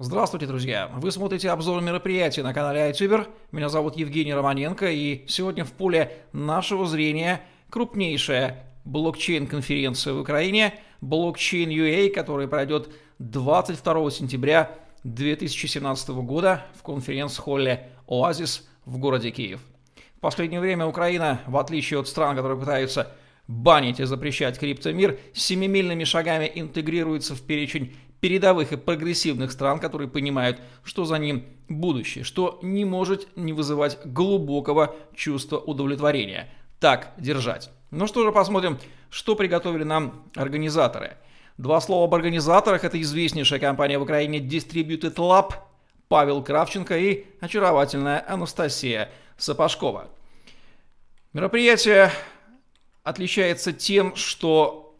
Здравствуйте, друзья! Вы смотрите обзор мероприятий на канале iTuber. Меня зовут Евгений Романенко, и сегодня в поле нашего зрения крупнейшая блокчейн-конференция в Украине, Blockchain UA, которая пройдет 22 сентября 2017 года в конференц-холле «Оазис» в городе Киев. В последнее время Украина, в отличие от стран, которые пытаются банить и запрещать криптомир, семимильными шагами интегрируется в перечень передовых и прогрессивных стран, которые понимают, что за ним будущее, что не может не вызывать глубокого чувства удовлетворения. Так держать. Ну что же, посмотрим, что приготовили нам организаторы. Два слова об организаторах. Это известнейшая компания в Украине Distributed Lab, Павел Кравченко и очаровательная Анастасия Сапожкова. Мероприятие отличается тем, что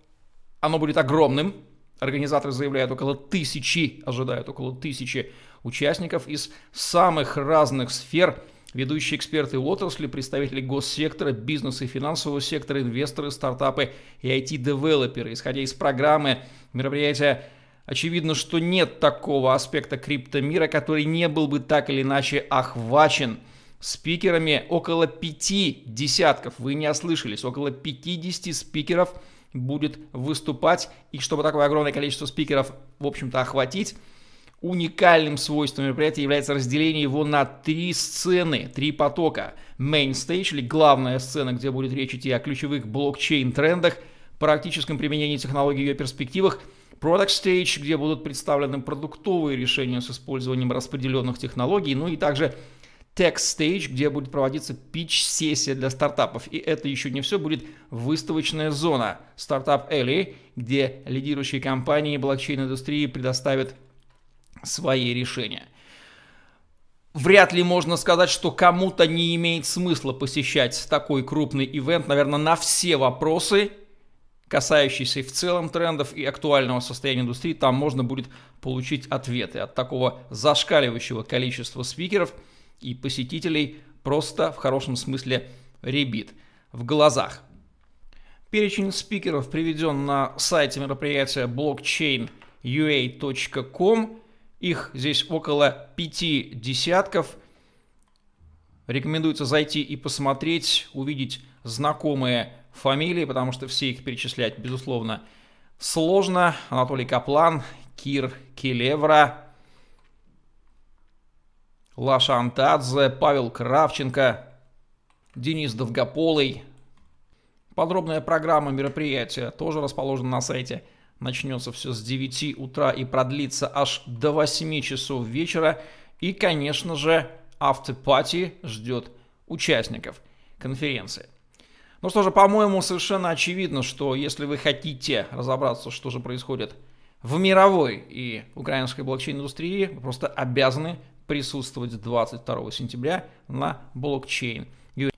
оно будет огромным. Организаторы заявляют около тысячи, ожидают около тысячи участников из самых разных сфер. Ведущие эксперты отрасли, представители госсектора, бизнеса и финансового сектора, инвесторы, стартапы и IT-девелоперы. Исходя из программы мероприятия, очевидно, что нет такого аспекта криптомира, который не был бы так или иначе охвачен – спикерами около пяти десятков, вы не ослышались, около 50 спикеров будет выступать. И чтобы такое огромное количество спикеров, в общем-то, охватить, уникальным свойством мероприятия является разделение его на три сцены, три потока. Main stage, или главная сцена, где будет речь идти о ключевых блокчейн-трендах, практическом применении технологий и ее перспективах, Product Stage, где будут представлены продуктовые решения с использованием распределенных технологий, ну и также Tech Stage, где будет проводиться пич-сессия для стартапов. И это еще не все, будет выставочная зона Startup Alley, где лидирующие компании блокчейн-индустрии предоставят свои решения. Вряд ли можно сказать, что кому-то не имеет смысла посещать такой крупный ивент. Наверное, на все вопросы, касающиеся в целом трендов и актуального состояния индустрии, там можно будет получить ответы от такого зашкаливающего количества спикеров – и посетителей просто в хорошем смысле ребит в глазах. Перечень спикеров приведен на сайте мероприятия blockchainua.com. Их здесь около пяти десятков. Рекомендуется зайти и посмотреть, увидеть знакомые фамилии, потому что все их перечислять, безусловно, сложно. Анатолий Каплан, Кир Келевра, Лаша Антадзе, Павел Кравченко, Денис Довгополый. Подробная программа мероприятия тоже расположена на сайте. Начнется все с 9 утра и продлится аж до 8 часов вечера. И, конечно же, автопати ждет участников конференции. Ну что же, по-моему, совершенно очевидно, что если вы хотите разобраться, что же происходит в мировой и украинской блокчейн-индустрии, вы просто обязаны присутствовать 22 сентября на блокчейн.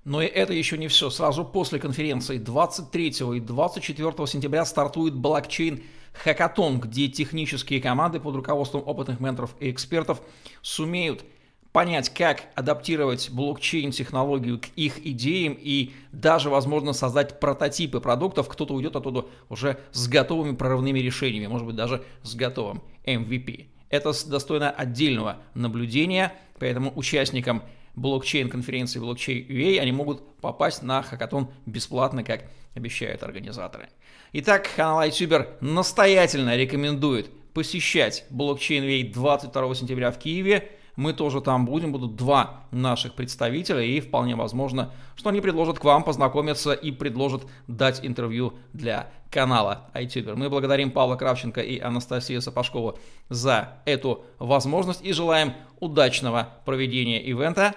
Но и это еще не все. Сразу после конференции 23 и 24 сентября стартует блокчейн Хакатон, где технические команды под руководством опытных менторов и экспертов сумеют понять, как адаптировать блокчейн-технологию к их идеям и даже, возможно, создать прототипы продуктов. Кто-то уйдет оттуда уже с готовыми прорывными решениями, может быть, даже с готовым MVP. Это достойно отдельного наблюдения, поэтому участникам блокчейн-конференции Blockchain UA они могут попасть на хакатон бесплатно, как обещают организаторы. Итак, канал iTuber настоятельно рекомендует посещать UA 22 сентября в Киеве. Мы тоже там будем, будут два наших представителя, и вполне возможно, что они предложат к вам познакомиться и предложат дать интервью для канала iTuber. Мы благодарим Павла Кравченко и Анастасию Сапожкову за эту возможность и желаем удачного проведения ивента.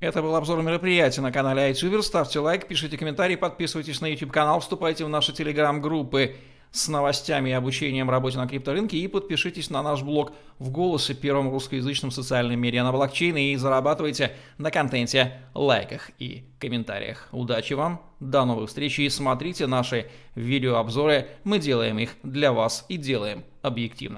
Это был обзор мероприятия на канале iTuber. Ставьте лайк, пишите комментарии, подписывайтесь на YouTube канал, вступайте в наши телеграм-группы с новостями и обучением работе на крипторынке и подпишитесь на наш блог в голосе первом русскоязычном социальном медиа на блокчейн и зарабатывайте на контенте, лайках и комментариях. Удачи вам, до новых встреч и смотрите наши видеообзоры, мы делаем их для вас и делаем объективно.